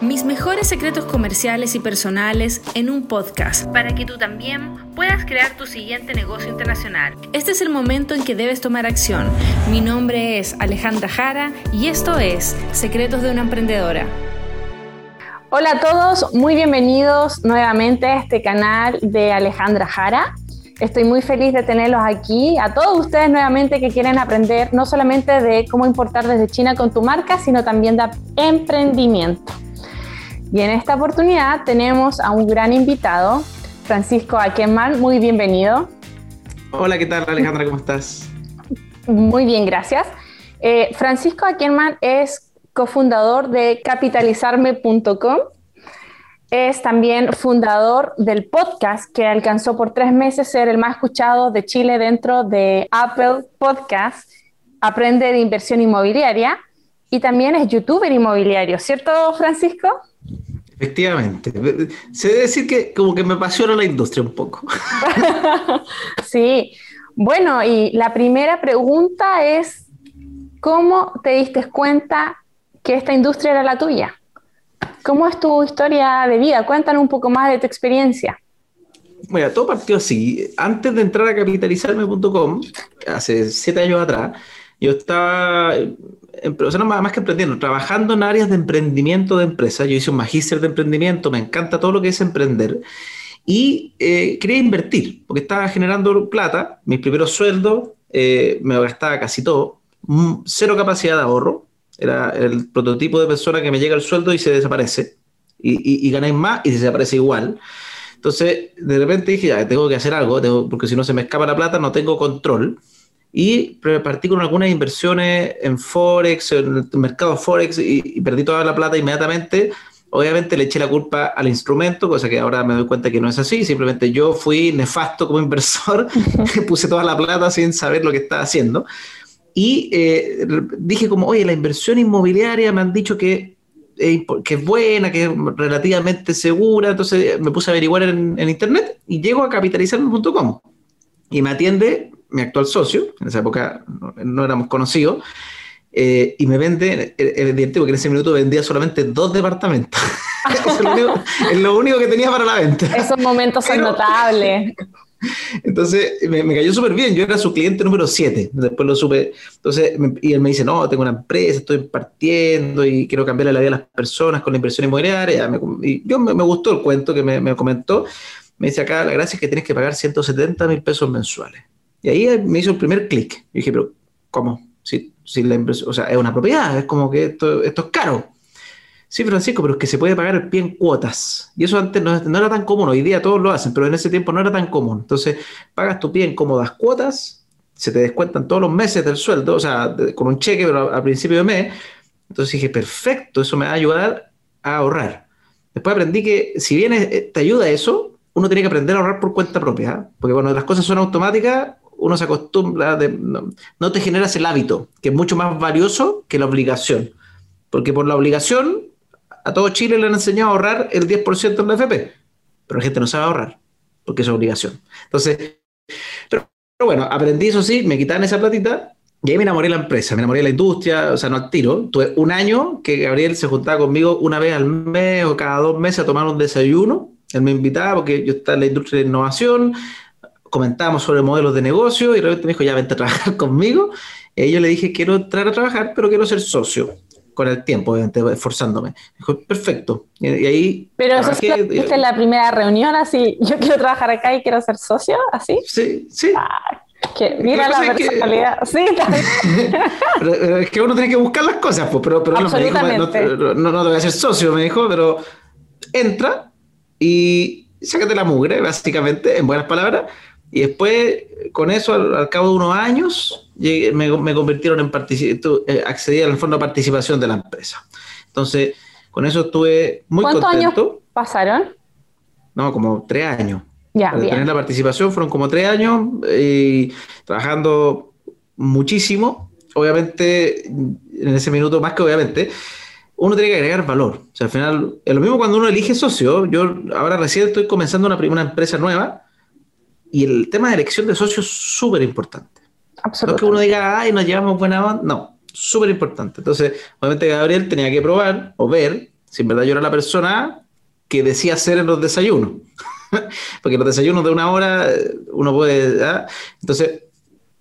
Mis mejores secretos comerciales y personales en un podcast para que tú también puedas crear tu siguiente negocio internacional. Este es el momento en que debes tomar acción. Mi nombre es Alejandra Jara y esto es Secretos de una Emprendedora. Hola a todos, muy bienvenidos nuevamente a este canal de Alejandra Jara. Estoy muy feliz de tenerlos aquí, a todos ustedes nuevamente que quieren aprender no solamente de cómo importar desde China con tu marca, sino también de emprendimiento. Y en esta oportunidad tenemos a un gran invitado, Francisco Aquemal. Muy bienvenido. Hola, ¿qué tal Alejandra? ¿Cómo estás? Muy bien, gracias. Eh, Francisco Aquemal es cofundador de capitalizarme.com. Es también fundador del podcast que alcanzó por tres meses ser el más escuchado de Chile dentro de Apple Podcast, Aprende de Inversión Inmobiliaria. Y también es youtuber inmobiliario, ¿cierto, Francisco? Efectivamente. Se debe decir que como que me apasiona la industria un poco. sí. Bueno, y la primera pregunta es, ¿cómo te diste cuenta que esta industria era la tuya? ¿Cómo es tu historia de vida? Cuéntanos un poco más de tu experiencia. Bueno, todo partió así. Antes de entrar a capitalizarme.com, hace siete años atrás, yo estaba o sea, más que emprendiendo, trabajando en áreas de emprendimiento de empresas. Yo hice un magíster de emprendimiento, me encanta todo lo que es emprender. Y eh, quería invertir, porque estaba generando plata, mis primeros sueldos, eh, me gastaba casi todo, mm, cero capacidad de ahorro, era el prototipo de persona que me llega el sueldo y se desaparece, y, y, ganáis más y se desaparece igual. Entonces, de repente dije, ya, tengo que hacer algo, porque si no se me escapa la plata, no tengo control y partí con algunas inversiones en Forex, en el mercado Forex y, perdí toda la plata inmediatamente. Obviamente le eché la culpa al instrumento, cosa que ahora me doy cuenta que no es así. Simplemente yo fui nefasto como inversor, puse toda la plata sin saber lo que estaba haciendo. Y eh, dije como, oye, la inversión inmobiliaria me han dicho que, que es buena, que es relativamente segura. Entonces me puse a averiguar en, en internet y llego a capitalizarme.com. Y me atiende mi actual socio, en esa época no, éramos conocidos, eh, y me vende, evidentemente, porque en ese minuto vendía solamente dos departamentos. es, lo único, que tenía para la venta. Esos momentos son notables. Entonces me, cayó súper bien. Yo era su cliente número 7. Después lo supe. Entonces, y él me dice: No, tengo una empresa, estoy partiendo y quiero cambiarle la vida a las personas con la inversión inmobiliaria. y yo me, gustó el cuento que me, me comentó. Me dice acá: La gracia es que tienes que pagar 170 mil pesos mensuales. Y ahí me hizo el primer clic. Dije, pero ¿cómo? Si, si la o sea, es una propiedad, es como que esto, esto es caro. Sí, Francisco, pero es que se puede pagar el pie en cuotas. Y eso antes no, era tan común, hoy día todos lo hacen, pero en ese tiempo no era tan común. Entonces, pagas tu pie en cómodas cuotas, se te descuentan todos los meses del sueldo, o sea, con un cheque, pero al principio de mes. Entonces dije, perfecto, eso me va a ayudar a ahorrar. Después aprendí que si bien eh, te ayuda eso, uno tiene que aprender a ahorrar por cuenta propia, ¿eh? porque cuando las cosas son automáticas, uno se acostumbra, de, no, te generas el hábito, que es mucho más valioso que la obligación. Porque por la obligación, a todo Chile le han enseñado a ahorrar el 10% en la FP, pero la gente no sabe ahorrar, porque es obligación. Entonces, pero, bueno, aprendí eso sí, me quitaban esa platita y ahí me enamoré de la empresa, me enamoré de la industria, o sea, no al tiro. Tuve un año que Gabriel se juntaba conmigo una vez al mes o cada dos meses a tomar un desayuno. Él me invitaba porque yo estaba en la industria de innovación, comentábamos sobre modelos de negocio y de repente me dijo, ya vente a trabajar conmigo. Y yo le dije, quiero entrar a trabajar, pero quiero ser socio con el tiempo, obviamente, esforzándome. Dijo, perfecto. Y, ahí... Pero eso es en la primera reunión, así, yo quiero trabajar acá y quiero ser socio, así. Sí, sí. Ah, que, mira la personalidad. Sí, pero, es que uno tiene que buscar las cosas, pues, pero, pero no, me dijo, no, no, no te voy a ser socio, me dijo, pero entra y sácate la mugre, básicamente, en buenas palabras, y después, con eso, al, cabo de unos años, me, convirtieron en eh, accedí al fondo de participación de la empresa. Entonces, con eso estuve muy ¿Cuántos años pasaron? No, como tres años. Ya, Para tener la participación fueron como tres años y trabajando muchísimo. Obviamente, en ese minuto, más que obviamente, uno tiene que agregar valor. O sea, al final, es lo mismo cuando uno elige socio. Yo ahora recién estoy comenzando una, una empresa nueva y el tema de elección de socios es súper importante. No es que uno diga, ay, nos llevamos buena onda. No, súper importante. Entonces, obviamente Gabriel tenía que probar o ver Si en verdad yo era la persona que decía hacer en los desayunos. Porque los desayunos de una hora uno puede... ¿ah? Entonces,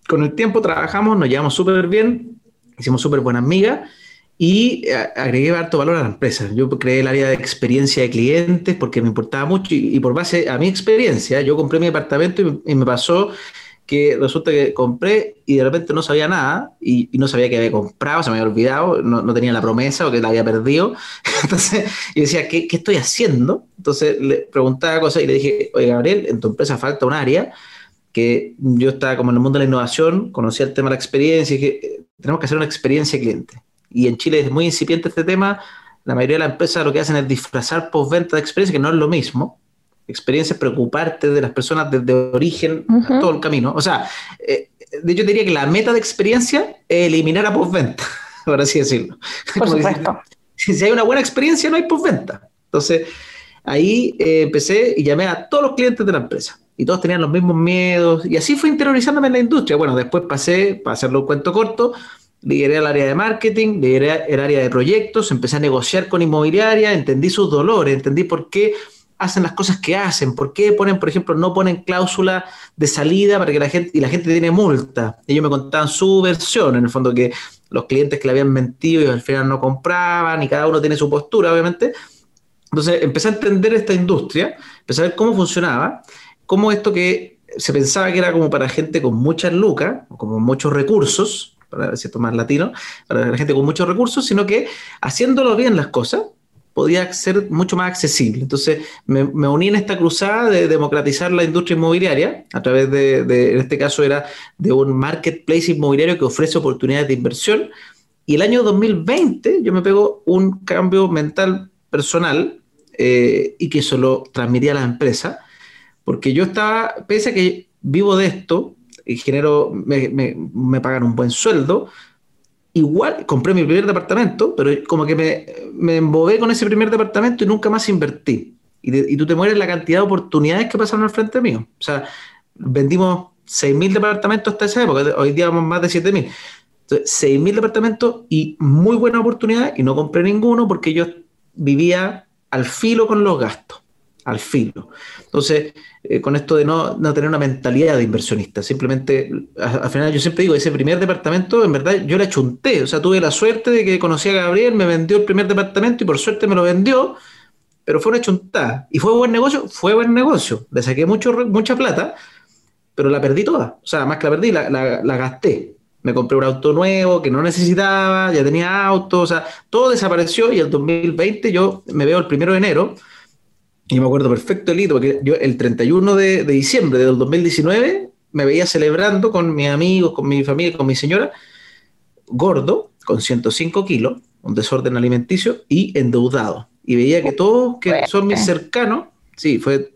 con el tiempo trabajamos, nos llevamos súper bien, hicimos súper buenas amigas y eh, agregué harto valor a la empresa. Yo creé el área de experiencia de clientes porque me importaba mucho y, por base a mi experiencia, yo compré mi departamento y, me pasó que resulta que compré y de repente no sabía nada y, no sabía que había comprado, se me había olvidado, no, tenía la promesa o que la había perdido. Entonces yo decía, ¿qué, ¿qué, estoy haciendo? Entonces le preguntaba cosas y le dije, oye Gabriel, en tu empresa falta un área que yo estaba como en el mundo de la innovación, conocía el tema de la experiencia y dije, eh, tenemos que hacer una experiencia cliente y en Chile es muy incipiente este tema, la mayoría de las empresas lo que hacen es disfrazar postventa de experiencia, que no es lo mismo. Experiencia es preocuparte de las personas desde origen a todo el camino. O sea, eh, de hecho diría que la meta de experiencia es eliminar a postventa, por así decirlo. Por supuesto. Si, hay una buena experiencia, no hay postventa. Entonces, ahí eh, empecé y llamé a todos los clientes de la empresa. Y todos tenían los mismos miedos. Y así fue interiorizándome en la industria. Bueno, después pasé, para hacerlo un cuento corto, lideré el área de marketing, lideré el área de proyectos, empecé a negociar con inmobiliaria, entendí sus dolores, entendí por qué hacen las cosas que hacen, por qué ponen, por ejemplo, no ponen cláusula de salida para que la gente, y la gente tiene multa. Ellos me contaban su versión, en el fondo que los clientes que le habían mentido y al final no compraban y cada uno tiene su postura, obviamente. Entonces empecé a entender esta industria, empecé a ver cómo funcionaba, cómo esto que se pensaba que era como para gente con muchas lucas, como muchos recursos, para cierto más latino, para la gente con muchos recursos, sino que haciéndolo bien las cosas podía ser mucho más accesible. Entonces me, uní en esta cruzada de democratizar la industria inmobiliaria a través de, en este caso era de un marketplace inmobiliario que ofrece oportunidades de inversión. Y el año 2020 yo me pego un cambio mental personal eh, y que eso lo transmitía a la empresa, porque yo estaba, pese a que vivo de esto, genero, me, me, pagan un buen sueldo. Igual compré mi primer departamento, pero como que me, me embobé con ese primer departamento y nunca más invertí. Y, y, tú te mueres la cantidad de oportunidades que pasaron al frente mío. O sea, vendimos 6.000 departamentos hasta esa época, hoy día más de 7.000. Entonces, 6.000 departamentos y muy buena oportunidad y no compré ninguno porque yo vivía al filo con los gastos, al filo. Entonces, eh, con esto de no, tener una mentalidad de inversionista. Simplemente, al final yo siempre digo, ese primer departamento, en verdad, yo le chunté. O sea, tuve la suerte de que conocí a Gabriel, me vendió el primer departamento y por suerte me lo vendió, pero fue una chuntada. ¿Y fue buen negocio? Fue buen negocio. Le saqué mucho, mucha plata, pero la perdí toda. O sea, más que la perdí, la, la gasté. Me compré un auto nuevo que no necesitaba, ya tenía auto, o sea, todo desapareció y el 2020 yo me veo el primero de enero y me acuerdo perfecto el hito, porque yo el 31 de, de diciembre del 2019 me veía celebrando con mis amigos, con mi familia, con mi señora, gordo, con 105 kilos, un desorden alimenticio y endeudado. Y veía que todos que son mis cercanos, sí, fue.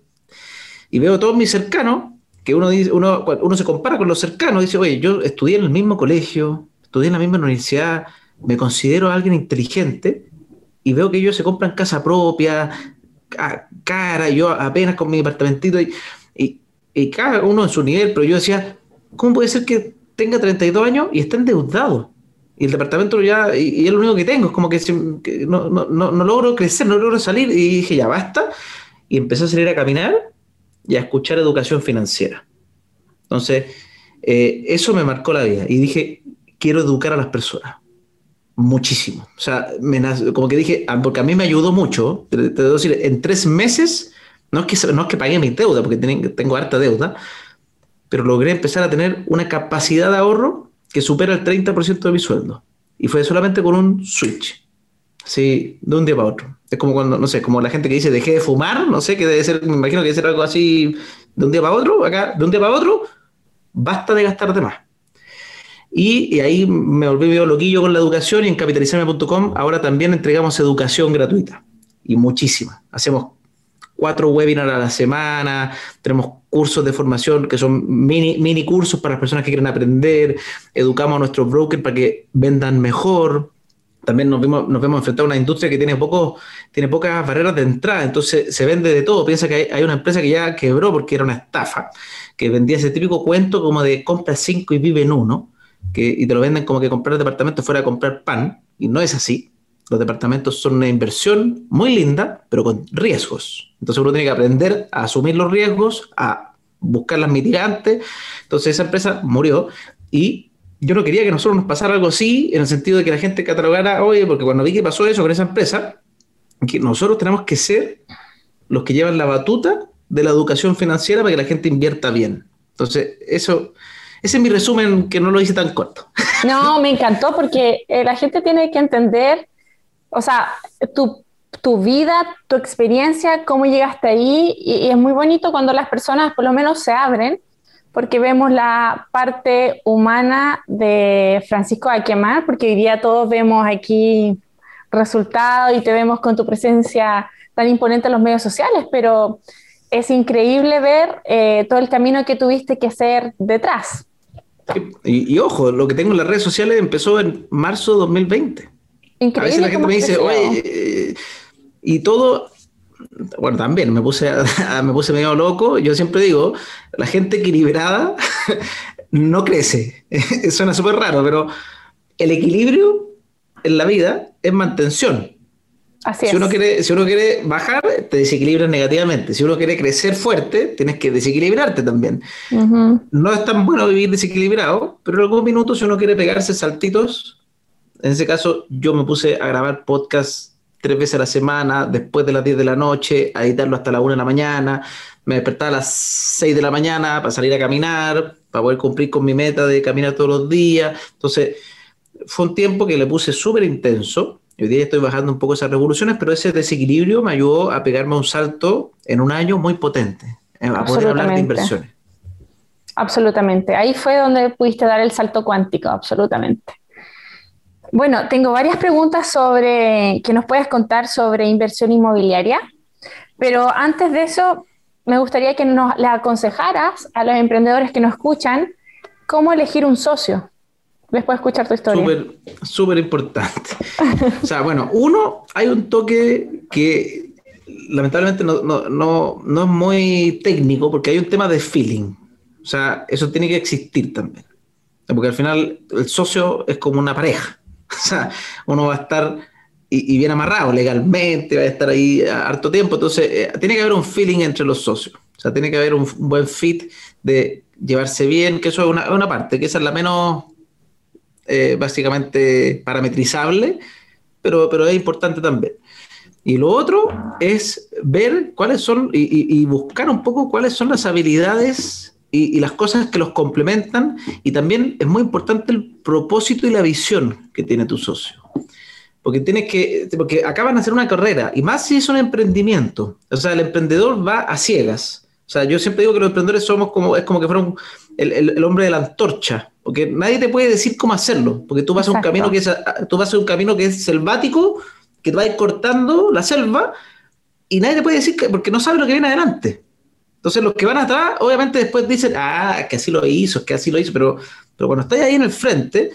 Y veo todos mis cercanos, que uno, dice, uno, uno se compara con los cercanos, dice, oye, yo estudié en el mismo colegio, estudié en la misma universidad, me considero alguien inteligente, y veo que ellos se compran casa propia, cara, yo apenas con mi departamentito y, y, cada uno en su nivel, pero yo decía, ¿cómo puede ser que tenga 32 años y esté endeudado? Y el departamento ya, y, es lo único que tengo, es como que, no, no, no, no, logro crecer, no logro salir, y dije, ya basta, y empecé a salir a caminar y a escuchar educación financiera. Entonces, eh, eso me marcó la vida, y dije, quiero educar a las personas muchísimo. O sea, como que dije, porque a mí me ayudó mucho, te, debo decir, en tres meses, no es que, no es que pagué mi deuda, porque tengo harta deuda, pero logré empezar a tener una capacidad de ahorro que supera el 30% de mi sueldo. Y fue solamente con un switch. Así, de un día para otro. Es como cuando, no sé, como la gente que dice dejé de fumar, no sé, que debe ser, me imagino que debe ser algo así de un día para otro, acá, de un día para otro, basta de gastarte más. Y, ahí me volví medio loquillo con la educación y en capitalizarme.com ahora también entregamos educación gratuita y muchísima. Hacemos cuatro webinars a la semana, tenemos cursos de formación que son mini, mini cursos para las personas que quieren aprender, educamos a nuestros brokers para que vendan mejor. También nos, vimos, nos vemos enfrentados a una industria que tiene, poco, tiene pocas barreras de entrada, entonces se vende de todo. Piensa que hay, hay una empresa que ya quebró porque era una estafa, que vendía ese típico cuento como de compra cinco y vive en uno que, y te lo venden como que comprar departamento fuera a comprar pan, y no es así. los departamentos son una inversión muy linda, pero con riesgos. Entonces uno tiene que aprender a asumir los riesgos, a buscar las mitigantes. Entonces esa empresa murió y yo no quería que nosotros nos pasara algo así, en el sentido de que la gente catalogara, oye, porque cuando vi que pasó eso con esa empresa, que nosotros tenemos que ser los que llevan la batuta de la educación financiera para que la gente invierta bien. Entonces, eso, ese es mi resumen que no lo hice tan corto. No, me encantó porque eh, la gente tiene que entender o sea, tu, vida, tu experiencia, cómo llegaste ahí, y, es muy bonito cuando las personas por lo menos se abren, porque vemos la parte humana de Francisco Aquemar, porque hoy día todos vemos aquí resultados y te vemos con tu presencia tan imponente en los medios sociales, pero es increíble ver eh, todo el camino que tuviste que hacer detrás. Y, y, ojo, lo que tengo en las redes sociales empezó en marzo de 2020. A veces la gente me dice, oye, eh, y todo, bueno, también me puse, me puse medio loco. Yo siempre digo, la gente equilibrada no crece. Suena súper raro, pero el equilibrio en la vida es mantención. Así si, es. Uno quiere, si uno quiere bajar, te desequilibras negativamente. Si uno quiere crecer fuerte, tienes que desequilibrarte también. No es tan bueno vivir desequilibrado, pero en algún minuto, si uno quiere pegarse saltitos, en ese caso, yo me puse a grabar podcast tres veces a la semana, después de las 10 de la noche, a editarlo hasta la 1 de la mañana. Me despertaba a las 6 de la mañana para salir a caminar, para poder cumplir con mi meta de caminar todos los días. Entonces, fue un tiempo que le puse súper intenso. Hoy día estoy bajando un poco esas revoluciones, pero ese desequilibrio me ayudó a pegarme un salto en un año muy potente, eh, a poder hablar de inversiones. Absolutamente. Ahí fue donde pudiste dar el salto cuántico, absolutamente. Bueno, tengo varias preguntas sobre que nos puedas contar sobre inversión inmobiliaria, pero antes de eso, me gustaría que nos le aconsejaras a los emprendedores que nos escuchan cómo elegir un socio después de escuchar tu historia. Súper, súper importante. o sea, bueno, uno, hay un toque que lamentablemente no, no, no, no es muy técnico porque hay un tema de feeling. O sea, eso tiene que existir también. Porque al final el socio es como una pareja. O sea, uno va a estar y, bien amarrado legalmente, va a estar ahí harto tiempo. Entonces, eh, tiene que haber un feeling entre los socios. O sea, tiene que haber un, buen fit de llevarse bien, que eso es una, parte, que esa es la menos eh, básicamente parametrizable, pero, pero es importante también. Y lo otro es ver cuáles son y, buscar un poco cuáles son las habilidades y, las cosas que los complementan. Y también es muy importante el propósito y la visión que tiene tu socio. Porque tienes que, porque acaban de hacer una carrera, y más si es un emprendimiento. O sea, el emprendedor va a ciegas. O sea, yo siempre digo que los emprendedores somos como, es como que fueron el, el, hombre de la antorcha, porque nadie te puede decir cómo hacerlo, porque tú vas a un camino que es, tú vas a un camino que es selvático, que te va a ir cortando la selva, y nadie te puede decir que, porque no sabe lo que viene adelante. Entonces los que van atrás, obviamente después dicen, ah, que así lo hizo, que así lo hizo, pero, pero cuando estás ahí en el frente,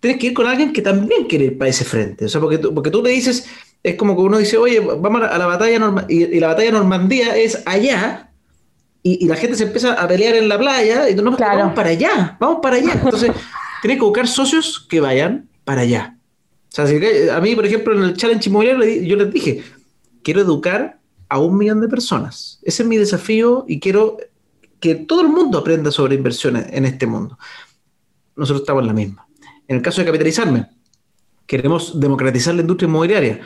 tienes que ir con alguien que también quiere ir para ese frente. O sea, porque tú, porque tú le dices, es como que uno dice, oye, vamos a la, batalla y, la batalla Normandía es allá, y, la gente se empieza a pelear en la playa, y no, vamos para allá, vamos para allá. Entonces, tienes que buscar socios que vayan para allá. O sea, a mí, por ejemplo, en el challenge inmobiliario, yo les dije, quiero educar a un millón de personas. Ese es mi desafío y quiero que todo el mundo aprenda sobre inversiones en este mundo. Nosotros estamos en la misma. En el caso de capitalizarme, queremos democratizar la industria inmobiliaria.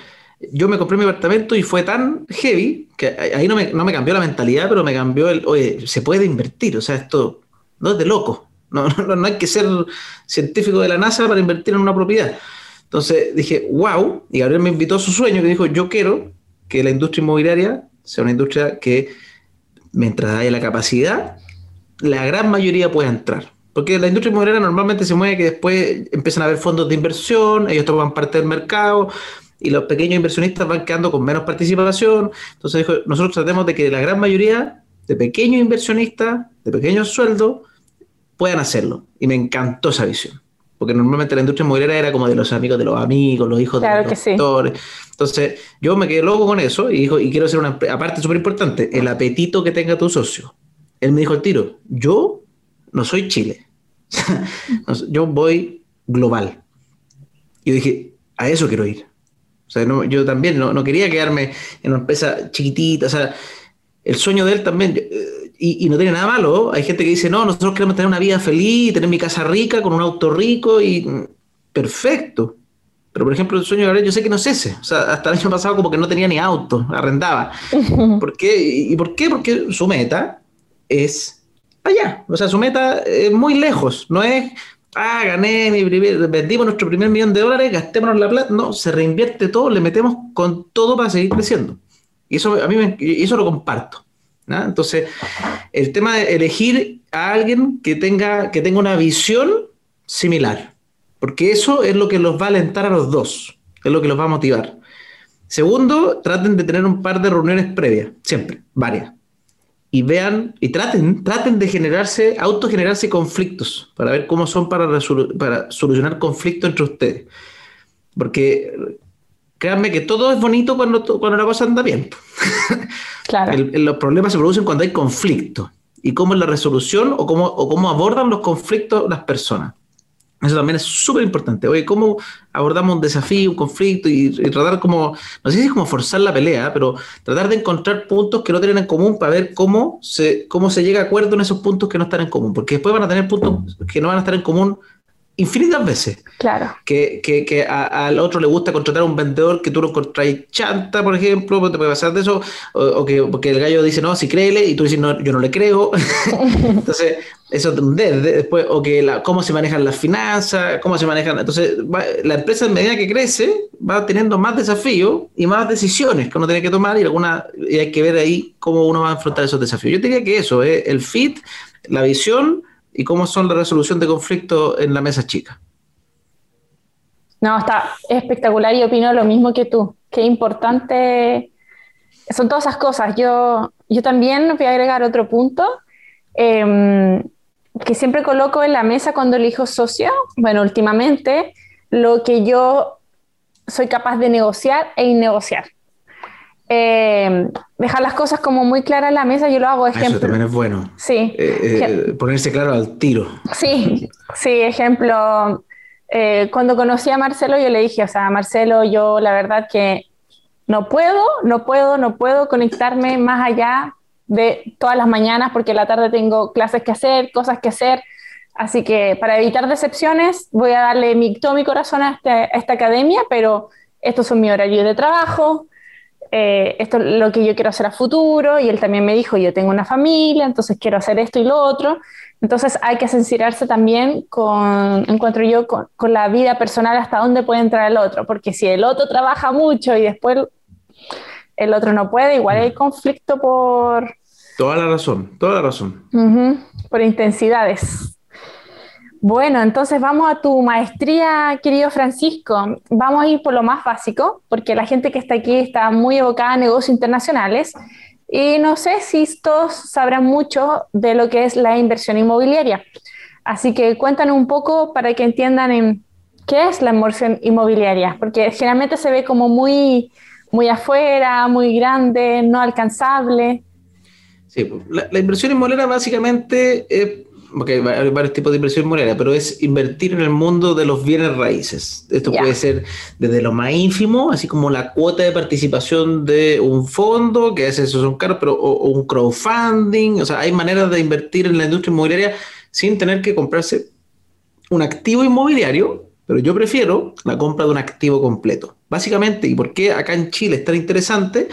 Yo me compré mi apartamento y fue tan heavy que ahí no me, no me cambió la mentalidad, pero me cambió el, oye, se puede invertir, o sea, esto no es de loco. No, no, no, hay que ser científico de la NASA para invertir en una propiedad. Entonces dije, wow, y Gabriel me invitó a su sueño, que dijo, yo quiero que la industria inmobiliaria sea una industria que, mientras haya la capacidad, la gran mayoría pueda entrar. Porque la industria inmobiliaria normalmente se mueve que después empiezan a haber fondos de inversión, ellos toman parte del mercado y los pequeños inversionistas van quedando con menos participación. Entonces dijo, nosotros tratemos de que la gran mayoría de pequeños inversionistas, de pequeños sueldos, puedan hacerlo. Y me encantó esa visión porque normalmente la industria inmobiliaria era como de los amigos de los amigos, los hijos de los doctores. Entonces, yo me quedé loco con eso y, dijo, y quiero hacer una aparte súper importante, el apetito que tenga tu socio. Él me dijo el tiro, yo no soy Chile, yo voy global. Y dije, a eso quiero ir. O sea, yo también no, quería quedarme en una empresa chiquitita. O sea, el sueño de él también, eh, y, no tiene nada malo. Hay gente que dice, no, nosotros queremos tener una vida feliz, tener mi casa rica, con un auto rico, y mm, perfecto. Pero, por ejemplo, el sueño de Gabriel, yo sé que no es ese. O sea, hasta el año pasado como que no tenía ni auto, arrendaba. ¿Por qué? ¿Y por qué? Porque su meta es allá. O sea, su meta es muy lejos. No es, ah, gané mi primer, vendimos nuestro primer millón de dólares, gastémonos la plata. No, se reinvierte todo, le metemos con todo para seguir creciendo. Y eso a mí me, eso lo comparto. Entonces, el tema de elegir a alguien que tenga, que tenga una visión similar, porque eso es lo que los va a alentar a los dos, es lo que los va a motivar. Segundo, traten de tener un par de reuniones previas, siempre, varias y vean y traten, traten de generarse, autogenerarse conflictos para ver cómo son para, para solucionar conflictos entre ustedes. Porque créanme que todo es bonito cuando, cuando la cosa anda bien. Claro. los problemas se producen cuando hay conflicto. Y cómo es la resolución o cómo, o cómo abordan los conflictos las personas. Eso también es súper importante. Oye, ¿cómo abordamos un desafío, un conflicto y, tratar como, no sé si es como forzar la pelea, pero tratar de encontrar puntos que no tienen en común para ver cómo se, cómo se llega a acuerdo en esos puntos que no están en común? Porque después van a tener puntos que no van a estar en común infinitas veces. Claro. Que, que, que al otro le gusta contratar a un vendedor que tú lo encontrás chanta, por ejemplo, pues te puede pasar de eso, o, que porque el gallo dice, no, si créele, y tú dices, no, yo no le creo. Entonces, eso después, o que la, cómo se manejan las finanzas, cómo se manejan. Entonces, la empresa, en medida que crece, va teniendo más desafíos y más decisiones que uno tiene que tomar, y, alguna, y hay que ver ahí cómo uno va a enfrentar esos desafíos. Yo diría que eso, es el fit, la visión y cómo son la resolución de conflictos en la mesa chica. No, está espectacular y opino lo mismo que tú. Qué importante son todas esas cosas. Yo, yo también voy a agregar otro punto em, que siempre coloco en la mesa cuando elijo socio. Bueno, últimamente lo que yo soy capaz de negociar e innegociar. Eh, dejar las cosas como muy claras en la mesa, yo lo hago ejemplo. Eso también es bueno. Sí. Eh, eh, ponerse claro al tiro. Sí, sí, ejemplo. cuando conocí a Marcelo, yo le dije, o sea, Marcelo, yo la verdad que no puedo, no puedo, no puedo conectarme más allá de todas las mañanas porque la tarde tengo clases que hacer, cosas que hacer. Así que para evitar decepciones, voy a darle mi, todo mi corazón a, este, a esta academia, pero estos son mis horarios de trabajo, eh, esto es lo que yo quiero hacer a futuro, y él también me dijo, yo tengo una familia, entonces quiero hacer esto y lo otro. Entonces hay que sincerarse también con, encuentro yo, con, la vida personal hasta dónde puede entrar el otro, porque si el otro trabaja mucho y después el otro no puede, igual hay conflicto por... Toda la razón, toda la razón. por intensidades. Bueno, entonces vamos a tu maestría, querido Francisco. Vamos a ir por lo más básico, porque la gente que está aquí está muy evocada a negocios internacionales. Y no sé si todos sabrán mucho de lo que es la inversión inmobiliaria. Así que cuéntanos un poco para que entiendan en qué es la inversión inmobiliaria, porque generalmente se ve como muy, muy afuera, muy grande, no alcanzable. Sí, la, inversión inmobiliaria básicamente porque hay varios tipos de inversión inmobiliaria, pero es invertir en el mundo de los bienes raíces. Esto puede ser desde lo más ínfimo, así como la cuota de participación de un fondo, que a veces son caros, pero o, un crowdfunding. O sea, hay maneras de invertir en la industria inmobiliaria sin tener que comprarse un activo inmobiliario, pero yo prefiero la compra de un activo completo. Básicamente, ¿y por qué acá en Chile es tan interesante?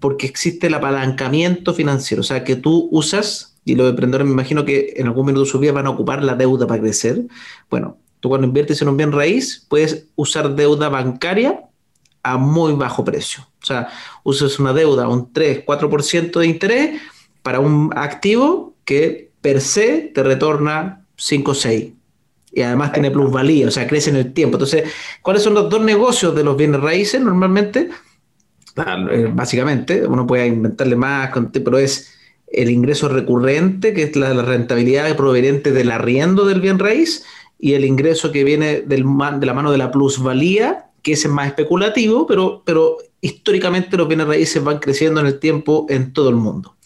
Porque existe el apalancamiento financiero, o sea, que tú usas y los emprendedores me imagino que en algún minuto de su vida van a ocupar la deuda para crecer. Bueno, tú cuando inviertes en un bien raíz puedes usar deuda bancaria a muy bajo precio. O sea, usas una deuda a un 3, 4% de interés para un activo que per se te retorna 5 o 6. Y además tiene plusvalía, o sea, crece en el tiempo. Entonces, ¿cuáles son los dos negocios de los bienes raíces normalmente? Eh, básicamente, uno puede inventarle más, pero es el ingreso recurrente, que es la, rentabilidad proveniente del arriendo del bien raíz, y el ingreso que viene del, de la mano de la plusvalía, que es más especulativo, pero, pero históricamente los bienes raíces van creciendo en el tiempo en todo el mundo.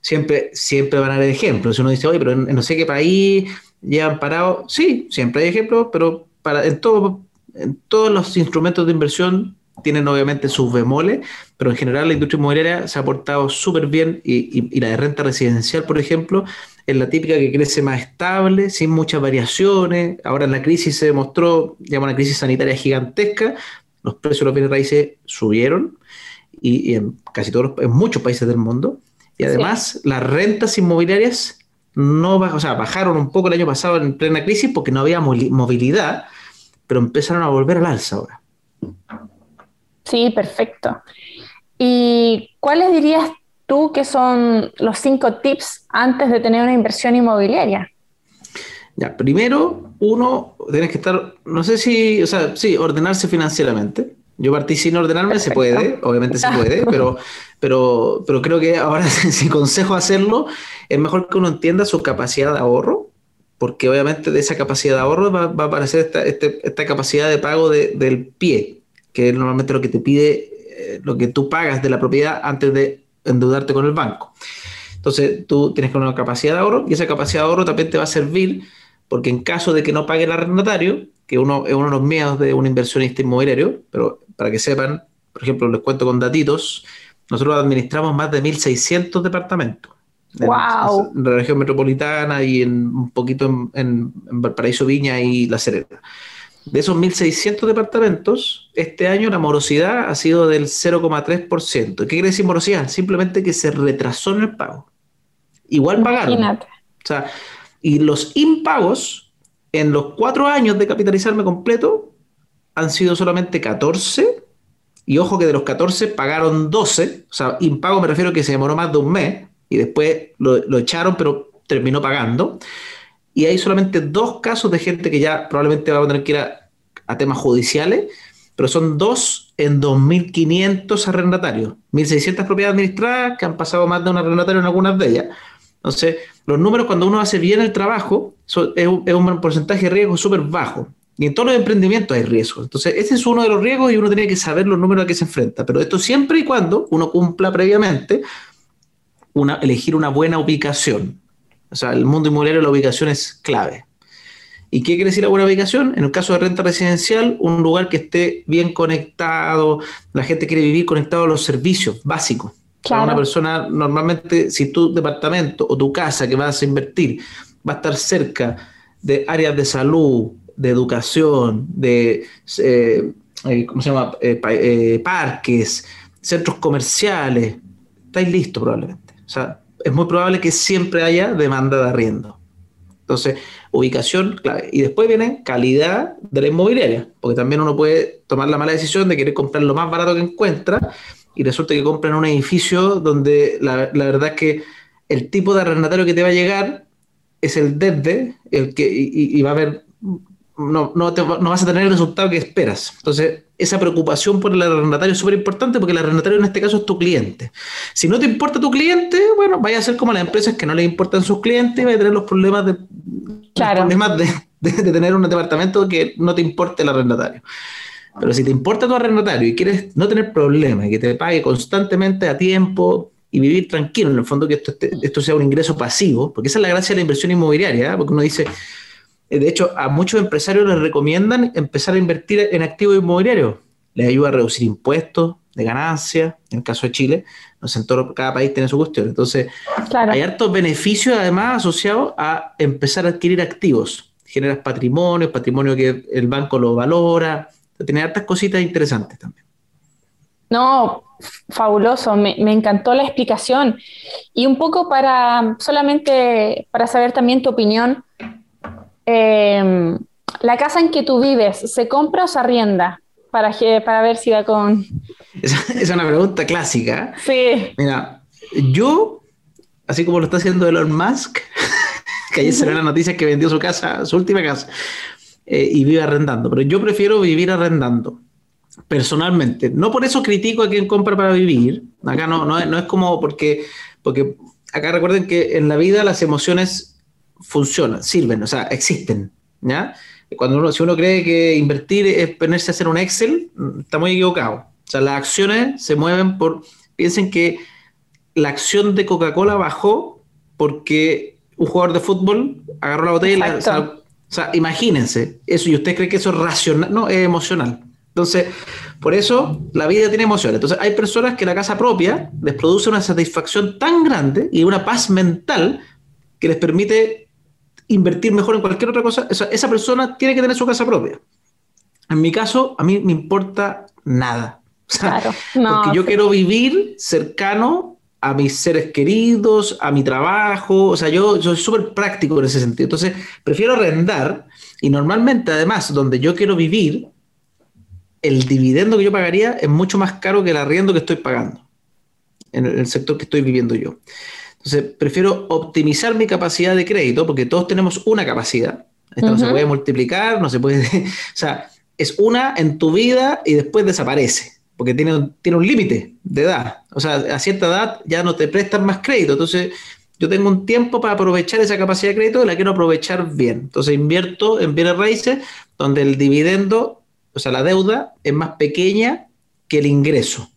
Siempre, siempre van a haber ejemplos. Si uno dice, oye, pero en, no sé qué país llevan parado, sí, siempre hay ejemplos, pero para, en, todo, en todos los instrumentos de inversión tienen obviamente sus bemoles, pero en general la industria inmobiliaria se ha portado súper bien y, la de renta residencial, por ejemplo, es la típica que crece más estable, sin muchas variaciones. Ahora en la crisis se demostró, llama una crisis sanitaria gigantesca, los precios de los bienes raíces subieron y, en casi todos, en muchos países del mundo. Y además las rentas inmobiliarias no o sea, bajaron un poco el año pasado en plena crisis porque no había movilidad, pero empezaron a volver al alza ahora. Sí, perfecto. ¿Y cuáles dirías tú que son los cinco tips antes de tener una inversión inmobiliaria? Ya, primero, uno, tienes que estar, no sé si, o sea, sí, ordenarse financieramente. Yo partí sin ordenarme, se puede, obviamente se puede, pero, pero, pero creo que ahora si consejo hacerlo, es mejor que uno entienda su capacidad de ahorro, porque obviamente de esa capacidad de ahorro va, a aparecer esta, este, esta, capacidad de pago del pie, que es normalmente lo que te pide, eh, lo que tú pagas de la propiedad antes de endeudarte con el banco. Entonces tú tienes que una capacidad de ahorro y esa capacidad de ahorro también te va a servir porque en caso de que no pague el arrendatario, que uno es uno de los miedos de un inversionista inmobiliario, pero para que sepan, por ejemplo, les cuento con datitos, nosotros administramos más de 1.600 departamentos. Wow. En, la región metropolitana y en un poquito en, en, Valparaíso Viña y La Serena. De esos 1.600 departamentos, este año la morosidad ha sido del 0,3%. ¿Qué quiere decir morosidad? Simplemente que se retrasó en el pago. Igual pagaron. Imagínate. O sea, y los impagos en los cuatro años de capitalizarme completo han sido solamente 14. Y ojo que de los 14 pagaron 12. O sea, impago me refiero a que se demoró más de un mes y después lo, echaron, pero terminó pagando. Y hay solamente dos casos de gente que ya probablemente va a tener que ir a, temas judiciales, pero son dos en 2.500 arrendatarios. 1.600 propiedades administradas que han pasado más de un arrendatario en algunas de ellas. Entonces, los números cuando uno hace bien el trabajo es, un, porcentaje de riesgo súper bajo. Y en todos los emprendimientos hay riesgos. Entonces, ese es uno de los riesgos y uno tiene que saber los números a que se enfrenta. Pero esto siempre y cuando uno cumpla previamente una, elegir una buena ubicación. O sea, el mundo inmobiliario la ubicación es clave. ¿Y qué quiere decir la buena ubicación? En el caso de renta residencial, un lugar que esté bien conectado, la gente quiere vivir conectado a los servicios básicos. Claro. Una persona, normalmente, si tu departamento o tu casa que vas a invertir va a estar cerca de áreas de salud, de educación, de eh, eh, ¿cómo se llama? Eh, parques, centros comerciales, estáis listos probablemente. O sea, es muy probable que siempre haya demanda de arriendo. Entonces, ubicación clave. Y después viene calidad de la inmobiliaria, porque también uno puede tomar la mala decisión de querer comprar lo más barato que encuentra y resulta que compra en un edificio donde la, verdad es que el tipo de arrendatario que te va a llegar es el desde, el que, y, va a haber, no, no, no, vas a tener el resultado que esperas. Entonces, esa preocupación por el arrendatario es súper importante porque el arrendatario en este caso es tu cliente. Si no te importa tu cliente, bueno, vaya a ser como las empresas que no les importan sus clientes y vaya a tener los problemas de, problemas de, de tener un departamento que no te importe el arrendatario. Pero si te importa tu arrendatario y quieres no tener problemas y que te pague constantemente a tiempo y vivir tranquilo, en el fondo que esto, esto sea un ingreso pasivo, porque esa es la gracia de la inversión inmobiliaria, ¿eh? porque uno dice, de hecho, a muchos empresarios les recomiendan empezar a invertir en activos inmobiliarios. Les ayuda a reducir impuestos de ganancia, en el caso de Chile, no sé, en todo, cada país tiene su cuestión. Entonces, hay hartos beneficios además asociados a empezar a adquirir activos. Generas patrimonio, patrimonio que el banco lo valora, tiene hartas cositas interesantes también. No, fabuloso, me, encantó la explicación. Y un poco para, solamente para saber también tu opinión, em, ¿la casa en que tú vives se compra o se arrienda? Para, para ver si va con... Esa es una pregunta clásica. Sí. Mira, yo, así como lo está haciendo Elon Musk, que ayer salió la noticia que vendió su casa, su última casa, eh, y vive arrendando. Pero yo prefiero vivir arrendando, personalmente. No por eso critico a quien compra para vivir. Acá no, no, es, como porque, porque acá recuerden que en la vida las emociones funcionan, sirven, o sea, existen. ¿ya? Cuando uno, si uno cree que invertir es ponerse a hacer un Excel, está muy equivocado. O sea, las acciones se mueven por. Piensen que la acción de Coca-Cola bajó porque un jugador de fútbol agarró la botella y la, o sea, imagínense eso y usted cree que eso es racional, no, es emocional. Entonces, por eso la vida tiene emociones. Entonces, hay personas que la casa propia les produce una satisfacción tan grande y una paz mental que les permite invertir mejor en cualquier otra cosa. Esa, esa persona tiene que tener su casa propia. En mi caso, a mí me importa nada. O sea, Claro. No, porque yo sí. quiero vivir cercano a mis seres queridos, a mi trabajo. O sea, yo soy súper práctico en ese sentido. Entonces, prefiero arrendar y normalmente, además, donde yo quiero vivir, el dividendo que yo pagaría es mucho más caro que el arriendo que estoy pagando en el sector que estoy viviendo yo. Entonces, prefiero optimizar mi capacidad de crédito porque todos tenemos una capacidad. Esta no se puede multiplicar, no se puede. O sea, es una en tu vida y después desaparece porque tiene, tiene un límite de edad. O sea, a cierta edad ya no te prestan más crédito. Entonces, yo tengo un tiempo para aprovechar esa capacidad de crédito y la quiero aprovechar bien. Entonces, invierto en bienes raíces donde el dividendo, o sea, la deuda es más pequeña que el ingreso.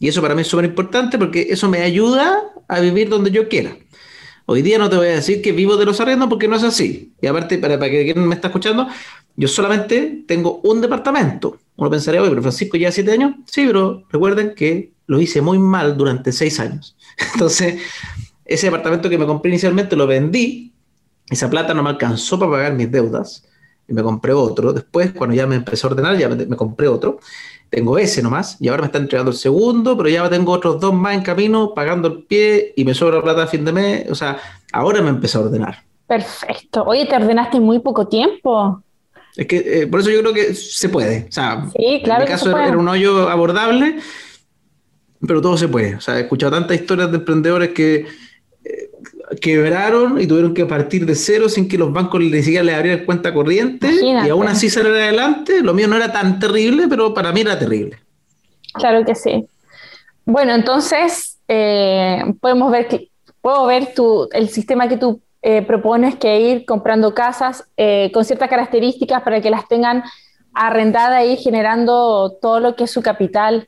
Y eso para mí es súper importante porque eso me ayuda a vivir donde yo quiera. Hoy día no te voy a decir que vivo de los arriendos porque no es así. Y aparte, para, para que quien me está escuchando, yo solamente tengo un departamento. Uno pensaría, oye, pero Francisco ya siete años. Sí, pero recuerden que lo hice muy mal durante seis años. Entonces, ese departamento que me compré inicialmente lo vendí. Esa plata no me alcanzó para pagar mis deudas. Y me compré otro. Después, cuando ya me empecé a ordenar, ya me, me compré otro. Tengo ese nomás. Y ahora me está entregando el segundo, pero ya tengo otros dos más en camino, pagando el pie y me sobra plata a fin de mes. O sea, ahora me empecé a ordenar. Perfecto. Oye, te ordenaste en muy poco tiempo. Es que eh, por eso yo creo que se puede. O sea, Sí, claro en mi caso era un hoyo abordable, pero todo se puede. O sea, he escuchado tantas historias de emprendedores que eh, quebraron y tuvieron que partir de cero sin que los bancos ni siquiera les abrieran cuenta corriente Imagínate. y aún así salir adelante. Lo mío no era tan terrible, pero para mí era terrible. Claro que sí. Bueno, entonces eh, podemos ver que puedo ver tu, el sistema que tú eh, propones que ir comprando casas eh, con ciertas características para que las tengan arrendadas y ir generando todo lo que es su capital.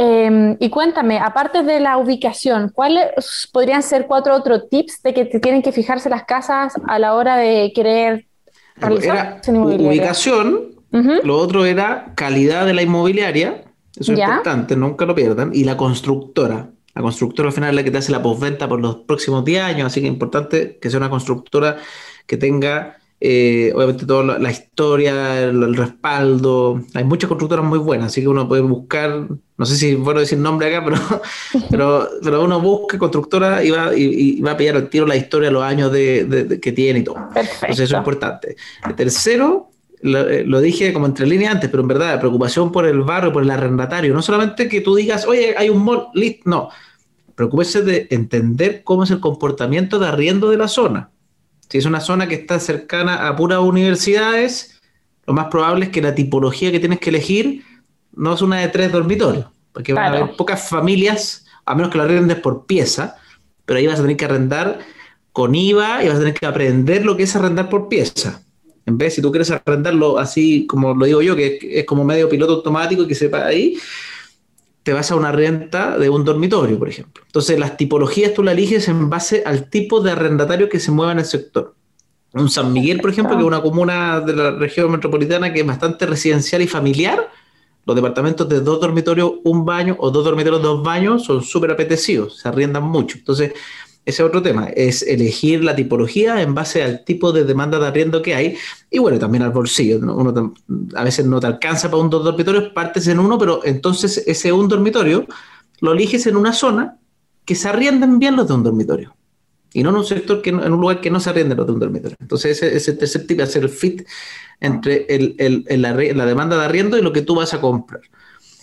Eh, y cuéntame, aparte de la ubicación, ¿cuáles podrían ser cuatro otros tips de que te tienen que fijarse las casas a la hora de querer realizar Era ubicación, lo otro era calidad de la inmobiliaria, eso es Ya. importante, nunca lo pierdan, y la constructora. La constructora al final es la que te hace la postventa por los próximos 10 años, así que es importante que sea una constructora que tenga, eh, obviamente, toda la, historia, el, el respaldo. Hay muchas constructoras muy buenas, así que uno puede buscar, no sé si es bueno decir nombre acá, pero, pero, pero uno busca constructora y va, y, y va a pillar al tiro la historia, los años de, de- de- que tiene y todo. Entonces eso es Perfecto. importante. El tercero, lo, eh, lo dije como entre líneas antes, pero en verdad, la preocupación por el barrio, por el arrendatario. No solamente que tú digas, oye, hay un mall, listo. No. Preocúpese de entender cómo es el comportamiento de arriendo de la zona. Si es una zona que está cercana a puras universidades, lo más probable es que la tipología que tienes que elegir no es una de tres dormitorios, porque van a haber pocas familias, a menos que lo arrendes por pieza, pero ahí vas a tener que arrendar con IVA y vas a tener que aprender lo que es arrendar por pieza. En vez, si tú quieres arrendarlo así como lo digo yo, que es, es como medio piloto automático y que sepa ahí, te vas a una renta de un dormitorio, por ejemplo. Entonces, las tipologías tú las eliges en base al tipo de arrendatario que se mueva en el sector. Un San Miguel, por ejemplo, que es una comuna de la región metropolitana que es bastante residencial y familiar, los departamentos de dos dormitorios, un baño o dos dormitorios, dos baños son súper apetecidos, se arriendan mucho. Entonces, ese es otro tema, es elegir la tipología en base al tipo de demanda de arriendo que hay y bueno, también al bolsillo. a veces no te alcanza para un dos dormitorios, partes en uno, pero entonces ese un dormitorio lo eliges en una zona que se arrienden bien los de un dormitorio y no en un sector que no- en un lugar que no se arrienden los de un dormitorio. Entonces ese, ese tercer tip es hacer el fit entre la demanda de arriendo y lo que tú vas a comprar.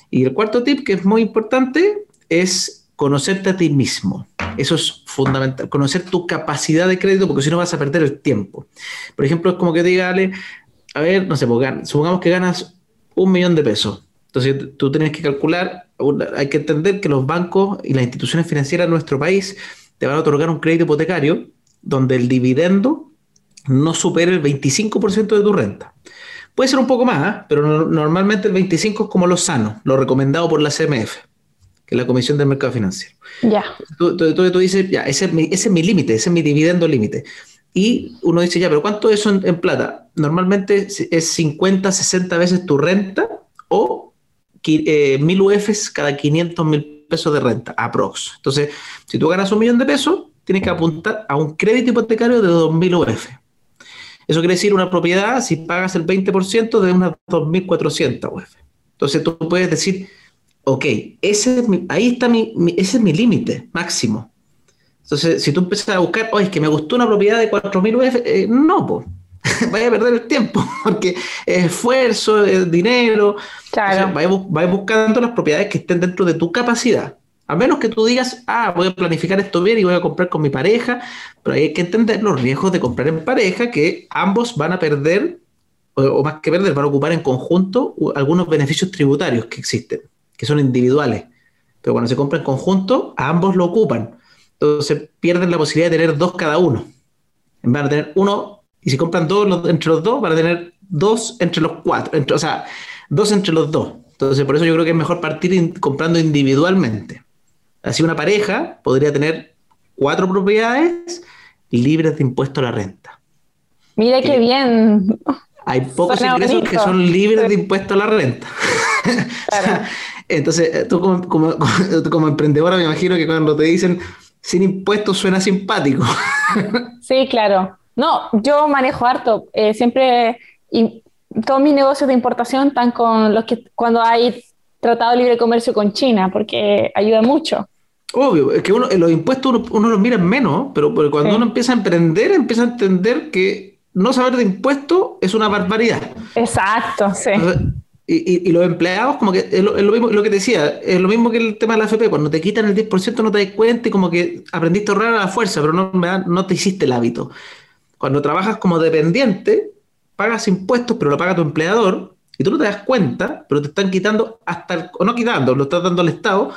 Y el cuarto tip, que es muy importante, es conocerte a ti mismo. Eso es fundamental, conocer tu capacidad de crédito, porque si no vas a perder el tiempo. Por ejemplo, es como que diga, Ale, a ver, no sé, pues, supongamos que ganas un millón de pesos. Entonces tú tienes que calcular, hay que entender que los bancos y las instituciones financieras de nuestro país te van a otorgar un crédito hipotecario donde el dividendo no supere el 25% de tu renta. Puede ser un poco más, ¿ah? pero no- normalmente el 25% es como lo sano, lo recomendado por la CMF, que es la Comisión del Mercado Financiero. Ya. Tú, tú- tú- tú dices, ya, ese es mi, ese es mi límite, ese es mi dividendo límite. Y uno dice, ya, pero ¿cuánto es eso en, en plata? Normalmente es 50, 60 veces tu renta o eh, 1000 UFs cada 500 mil pesos de renta, aprox. Entonces, si tú ganas un millón de pesos, tienes que apuntar a un crédito hipotecario de 2000 UF. Eso quiere decir una propiedad, si pagas el 20% de unas 2.400 UF. Entonces tú puedes decir, ok, ese es mi, ahí está mi, ese es mi límite máximo. Entonces, si tú empiezas a buscar, oye, es que me gustó una propiedad de 4.000 UF, eh, no, pues, vaya a perder el tiempo, porque es esfuerzo, es dinero. Claro. vaya, buscando las propiedades que estén dentro de tu capacidad. A menos que tú digas, ah, voy a planificar esto bien y voy a comprar con mi pareja, pero hay que entender los riesgos de comprar en pareja, que ambos van a perder, o, más que perder, van a ocupar en conjunto algunos beneficios tributarios que existen, que son individuales. Pero cuando se compra en conjunto, ambos lo ocupan. Entonces pierden la posibilidad de tener dos cada uno. Van a tener uno, y si compran dos entre los dos, van a tener dos entre los cuatro, o sea, dos entre los dos. Entonces, por eso yo creo que es mejor partir comprando individualmente. Así una pareja podría tener cuatro propiedades libres de impuesto a la renta. Mira qué bien. Hay pocos ingresos que son libres de impuesto a la renta. Entonces, tú como, como, emprendedora me imagino que cuando te dicen sin impuestos suena simpático. sí, claro. No, yo manejo harto. Eh, siempre, y todos mis negocios de importación están con los que cuando hay tratado de libre comercio con China, porque ayuda mucho. Obvio, es que uno, los impuestos uno, los mira menos, pero, cuando uno empieza a emprender, empieza a entender que no saber de impuestos es una barbaridad. Exacto, sí. Y, los empleados, como que es lo, mismo, lo que te decía, es lo mismo que el tema de la AFP, cuando te quitan el 10% no te das cuenta y como que aprendiste a ahorrar a la fuerza, pero no, no te hiciste el hábito. Cuando trabajas como dependiente, pagas impuestos, pero lo paga tu empleador, y tú no te das cuenta, pero te están quitando hasta, o no quitando, lo estás dando al Estado,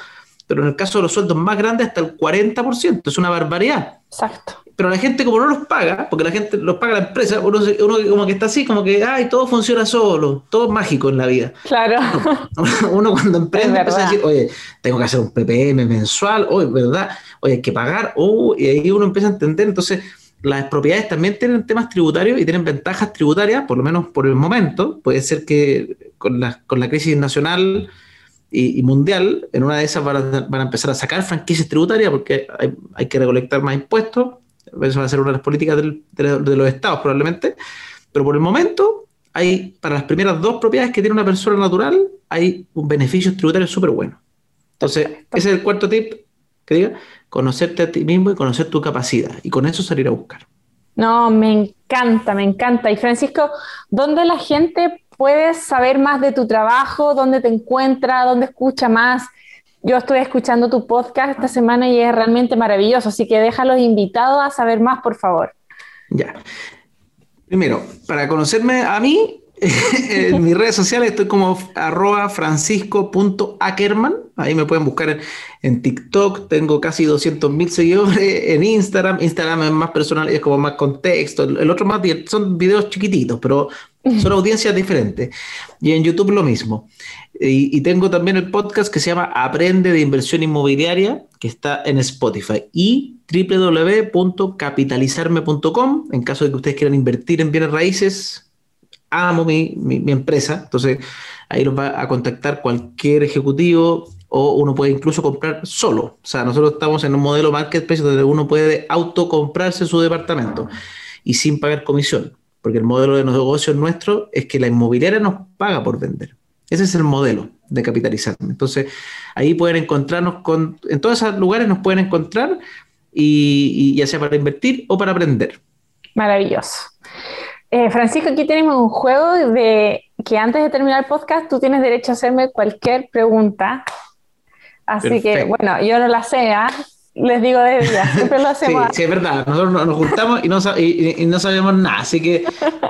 pero en el caso de los sueldos más grandes hasta el 40%, es una barbaridad. Exacto. Pero la gente como no los paga, porque la gente los paga la empresa, uno, como que está así, como que, ay, todo funciona solo, todo es mágico en la vida. Claro. Uno, cuando emprende empieza a decir, oye, tengo que hacer un PPM mensual, oye, ¿verdad? Oye, hay que pagar, oh, y ahí uno empieza a entender, entonces las propiedades también tienen temas tributarios y tienen ventajas tributarias, por lo menos por el momento. Puede ser que con la, con la crisis nacional y, mundial, en una de esas van a, empezar a sacar franquicias tributarias porque hay, que recolectar más impuestos. Eso va a ser una de las políticas de, los estados probablemente. Pero por el momento, hay para las primeras dos propiedades que tiene una persona natural, hay un beneficio tributario súper bueno. Entonces, ese es el cuarto tip que diga, conocerte a ti mismo y conocer tu capacidad. Y con eso salir a buscar. No, me encanta, me encanta. Y Francisco, ¿dónde la gente puedes saber más de tu trabajo, dónde te encuentra, dónde escucha más. Yo estoy escuchando tu podcast esta semana y es realmente maravilloso, así que déjalos invitados a saber más, por favor. Ya. Primero, para conocerme a mí, en mis redes sociales estoy como arroba francisco.ackerman. Ahí me pueden buscar en, TikTok. Tengo casi 200 mil seguidores en Instagram. Instagram es más personal, es como más contexto. El otro más son videos chiquititos, pero son audiencias diferentes. Y en YouTube lo mismo. Y, tengo también el podcast que se llama Aprende de Inversión Inmobiliaria, que está en Spotify. Y www.capitalizarme.com, en caso de que ustedes quieran invertir en bienes raíces. Amo mi, mi, empresa, entonces ahí los va a contactar cualquier ejecutivo o uno puede incluso comprar solo. O sea, nosotros estamos en un modelo marketplace donde uno puede autocomprarse su departamento y sin pagar comisión porque el modelo de negocio nuestro es que la inmobiliaria nos paga por vender. Ese es el modelo de capitalizar. Entonces, ahí pueden encontrarnos con, en todos esos lugares nos pueden encontrar y, ya sea para invertir o para aprender. Maravilloso. Eh, Francisco, aquí tenemos un juego de que antes de terminar el podcast tú tienes derecho a hacerme cualquier pregunta. Así que, bueno, yo no la sé, ¿ah? Les digo de día, siempre lo hacemos. sí, sí, es verdad, nosotros nos juntamos y no, y, no sabemos nada, así que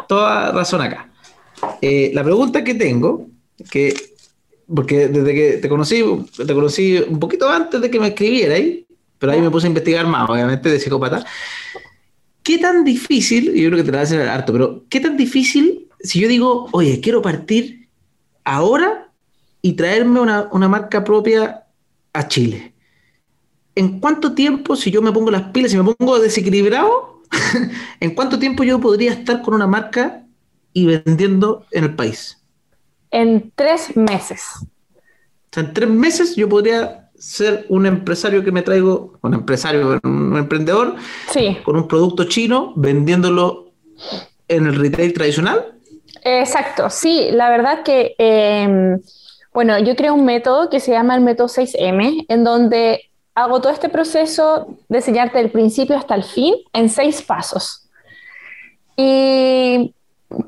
toda razón acá. Eh, la pregunta que tengo, que, porque desde que te conocí, te conocí un poquito antes de que me escribieras, pero ahí me puse a investigar más, obviamente, de psicópata. ¿Qué tan difícil, y yo creo que te la vas a hacer harto, pero qué tan difícil si yo digo, oye, quiero partir ahora y traerme una, una marca propia a Chile? ¿En cuánto tiempo, si yo me pongo las pilas y me pongo desequilibrado, ¿en cuánto tiempo yo podría estar con una marca y vendiendo en el país? en tres meses. O sea, en tres meses yo podría ser un empresario que me traigo, un empresario, un emprendedor, sí. con un producto chino, vendiéndolo en el retail tradicional. Exacto, sí, la verdad que, em, bueno, yo creo un método que se llama el método 6M, en donde hago todo este proceso de enseñarte del principio hasta el fin en seis pasos. Y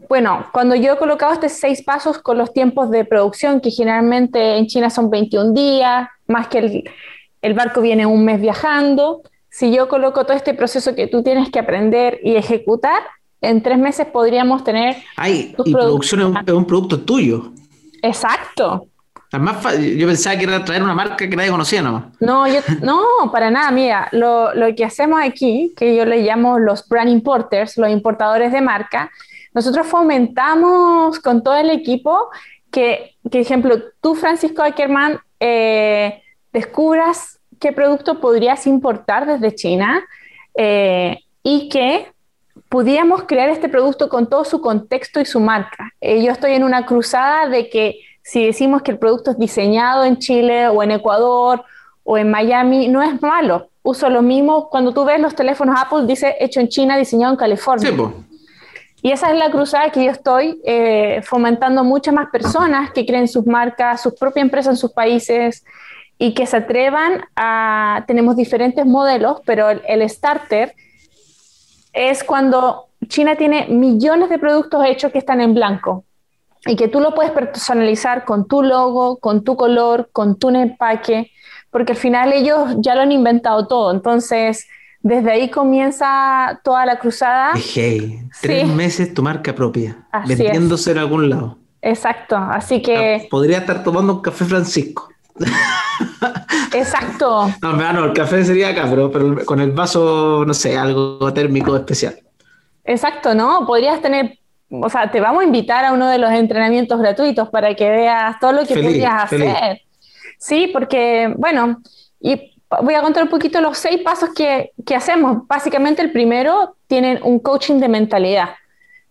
bueno, cuando yo he colocado estos seis pasos con los tiempos de producción, que generalmente en China son 21 días, más que el, el barco viene un mes viajando, si yo coloco todo este proceso que tú tienes que aprender y ejecutar, en tres meses podríamos tener... Ay, y producción es un, es un, producto tuyo. Exacto. Más yo pensaba que era traer una marca que nadie conocía nomás. No, yo, no, para nada, mira, lo, lo, que hacemos aquí, que yo le llamo los brand importers, los importadores de marca, nosotros fomentamos con todo el equipo que, que ejemplo, tú, Francisco Ackerman, eh, descubras qué producto podrías importar desde China eh, y que pudiéramos crear este producto con todo su contexto y su marca. Eh, yo estoy en una cruzada de que si decimos que el producto es diseñado en Chile o en Ecuador o en Miami, no es malo. Uso lo mismo cuando tú ves los teléfonos Apple, dice hecho en China, diseñado en California. Sí. Y esa es la cruzada que yo estoy eh, fomentando muchas más personas que creen sus marcas, sus propias empresas en sus países y que se atrevan a... Tenemos diferentes modelos, pero el, el starter es cuando China tiene millones de productos hechos que están en blanco y que tú lo puedes personalizar con tu logo, con tu color, con tu empaque, porque al final ellos ya lo han inventado todo. Entonces, desde ahí comienza toda la cruzada. Hey, tres Sí. meses tu marca propia, Así vendiéndose en algún lado. Exacto, así que, Podría estar tomando un café Francisco. exacto, No, no, el café sería acá, pero, pero con el vaso, no sé, algo térmico especial. exacto, ¿no? Podrías tener, o sea, te vamos a invitar a uno de los entrenamientos gratuitos para que veas todo lo que Feliz, podrías feliz. hacer. Sí, porque, bueno, y voy a contar un poquito los seis pasos que, que hacemos. Básicamente, el primero, tienen un coaching de mentalidad.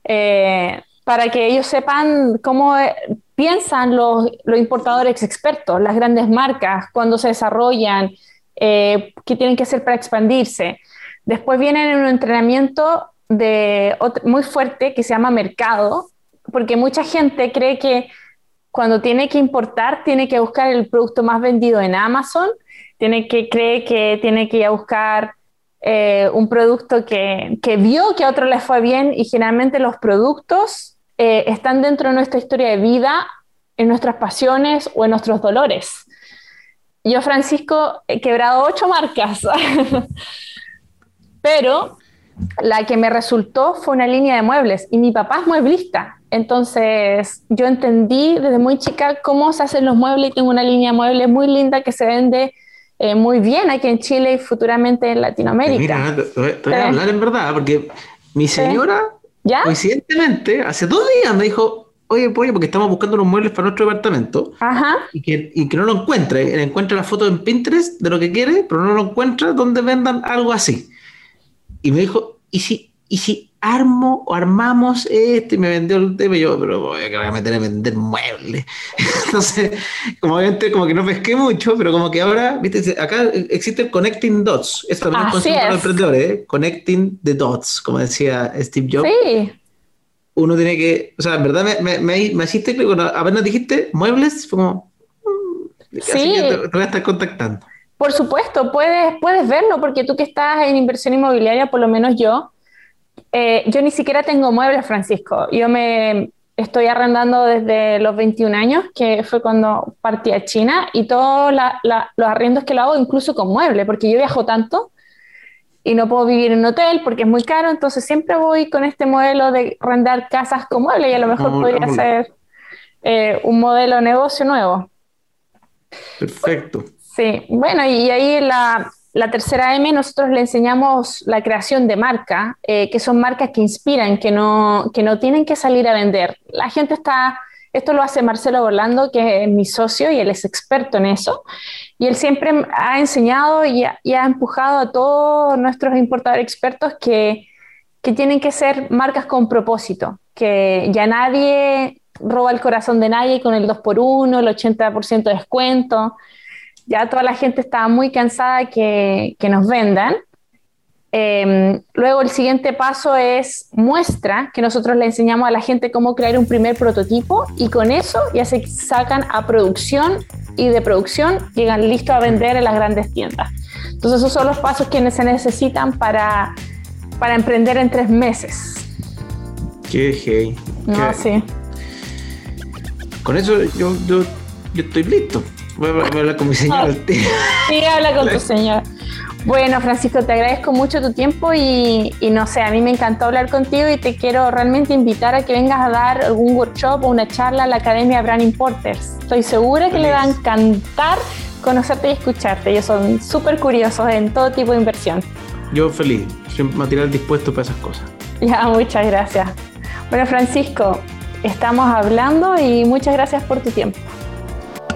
eh, para que ellos sepan cómo eh, piensan los, los importadores expertos, las grandes marcas, cuándo se desarrollan, eh, qué tienen que hacer para expandirse. Después vienen en un entrenamiento de, muy fuerte que se llama mercado, porque mucha gente cree que cuando tiene que importar tiene que buscar el producto más vendido en Amazon, tiene que cree que tiene que ir a buscar eh, un producto que, que vio que a otro le fue bien y generalmente los productos eh, están dentro de nuestra historia de vida, en nuestras pasiones o en nuestros dolores. Yo, Francisco, he quebrado ocho marcas, pero la que me resultó fue una línea de muebles y mi papá es mueblista. Entonces yo entendí desde muy chica cómo se hacen los muebles y tengo una línea de muebles muy linda que se vende eh, muy bien aquí en Chile y futuramente en Latinoamérica. Mira, te, te voy- te voy a hablar en verdad, porque mi señora, ¿Ya? coincidentemente, hace dos días me dijo, oye, pollo, porque estamos buscando unos muebles para nuestro departamento, Ajá. y que, y que no lo encuentra. Él encuentra la foto en Pinterest de lo que quiere, pero no lo encuentra donde vendan algo así. Y me dijo, ¿y si, y si armo o armamos esto? Y me vendió el tema y yo, pero voy a meter a vender muebles. Entonces, como obviamente, como que no pesqué mucho, pero como que ahora, viste, acá existe el Connecting Dots. Esto también es Así concepto para los es. emprendedores, ¿eh? Connecting the Dots, como decía Steve Jobs Sí, uno tiene que, o sea, en verdad me, me, me, me hiciste cuando apenas dijiste muebles, fue como, mm, Sí. te, te voy a estar contactando. Por supuesto, puedes, puedes verlo porque tú que estás en inversión inmobiliaria, por lo menos yo, eh, yo ni siquiera tengo muebles, Francisco. Yo me estoy arrendando desde los 21 años, que fue cuando partí a China, y todos los arriendos que lo hago incluso con muebles, porque yo viajo tanto y no puedo vivir en un hotel porque es muy caro, entonces siempre voy con este modelo de arrendar casas con muebles y a lo mejor podría ah, ser eh, un modelo de negocio nuevo. Perfecto. Sí, bueno, y ahí la, la tercera M nosotros le enseñamos la creación de marca, eh, que son marcas que inspiran, que no, que no tienen que salir a vender. La gente está, esto lo hace Marcelo Orlando, que es mi socio y él es experto en eso, y él siempre ha enseñado y ha, y ha empujado a todos nuestros importadores expertos que, que tienen que ser marcas con propósito, que ya nadie roba el corazón de nadie con el 2x1, el 80% de descuento. Ya toda la gente estaba muy cansada que, que nos vendan. Em, luego el siguiente paso es muestra, que nosotros le enseñamos a la gente cómo crear un primer prototipo y con eso ya se sacan a producción y de producción llegan listos a vender en las grandes tiendas. Entonces esos son los pasos que se necesitan para, para emprender en tres meses. Qué hey. No, sí. Con eso yo, yo, yo estoy listo. Voy a, hablar con mi señor. sí, habla con tu señor. Bueno, Francisco, te agradezco mucho tu tiempo y, no sé, a mí me encantó hablar contigo y te quiero realmente invitar a que vengas a dar algún workshop o una charla a la Academia Brand Importers. Estoy segura que le va a encantar conocerte y escucharte. Ellos son súper curiosos en todo tipo de inversión. Yo feliz, siempre material dispuesto para esas cosas. Ya, muchas gracias. Bueno, Francisco, estamos hablando y muchas gracias por tu tiempo.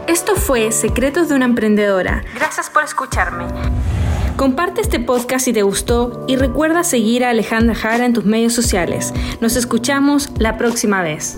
Esto fue Secretos de una Emprendedora. Gracias por escucharme. Comparte este podcast si te gustó y recuerda seguir a Alejandra Jara en tus medios sociales. Nos escuchamos la próxima vez.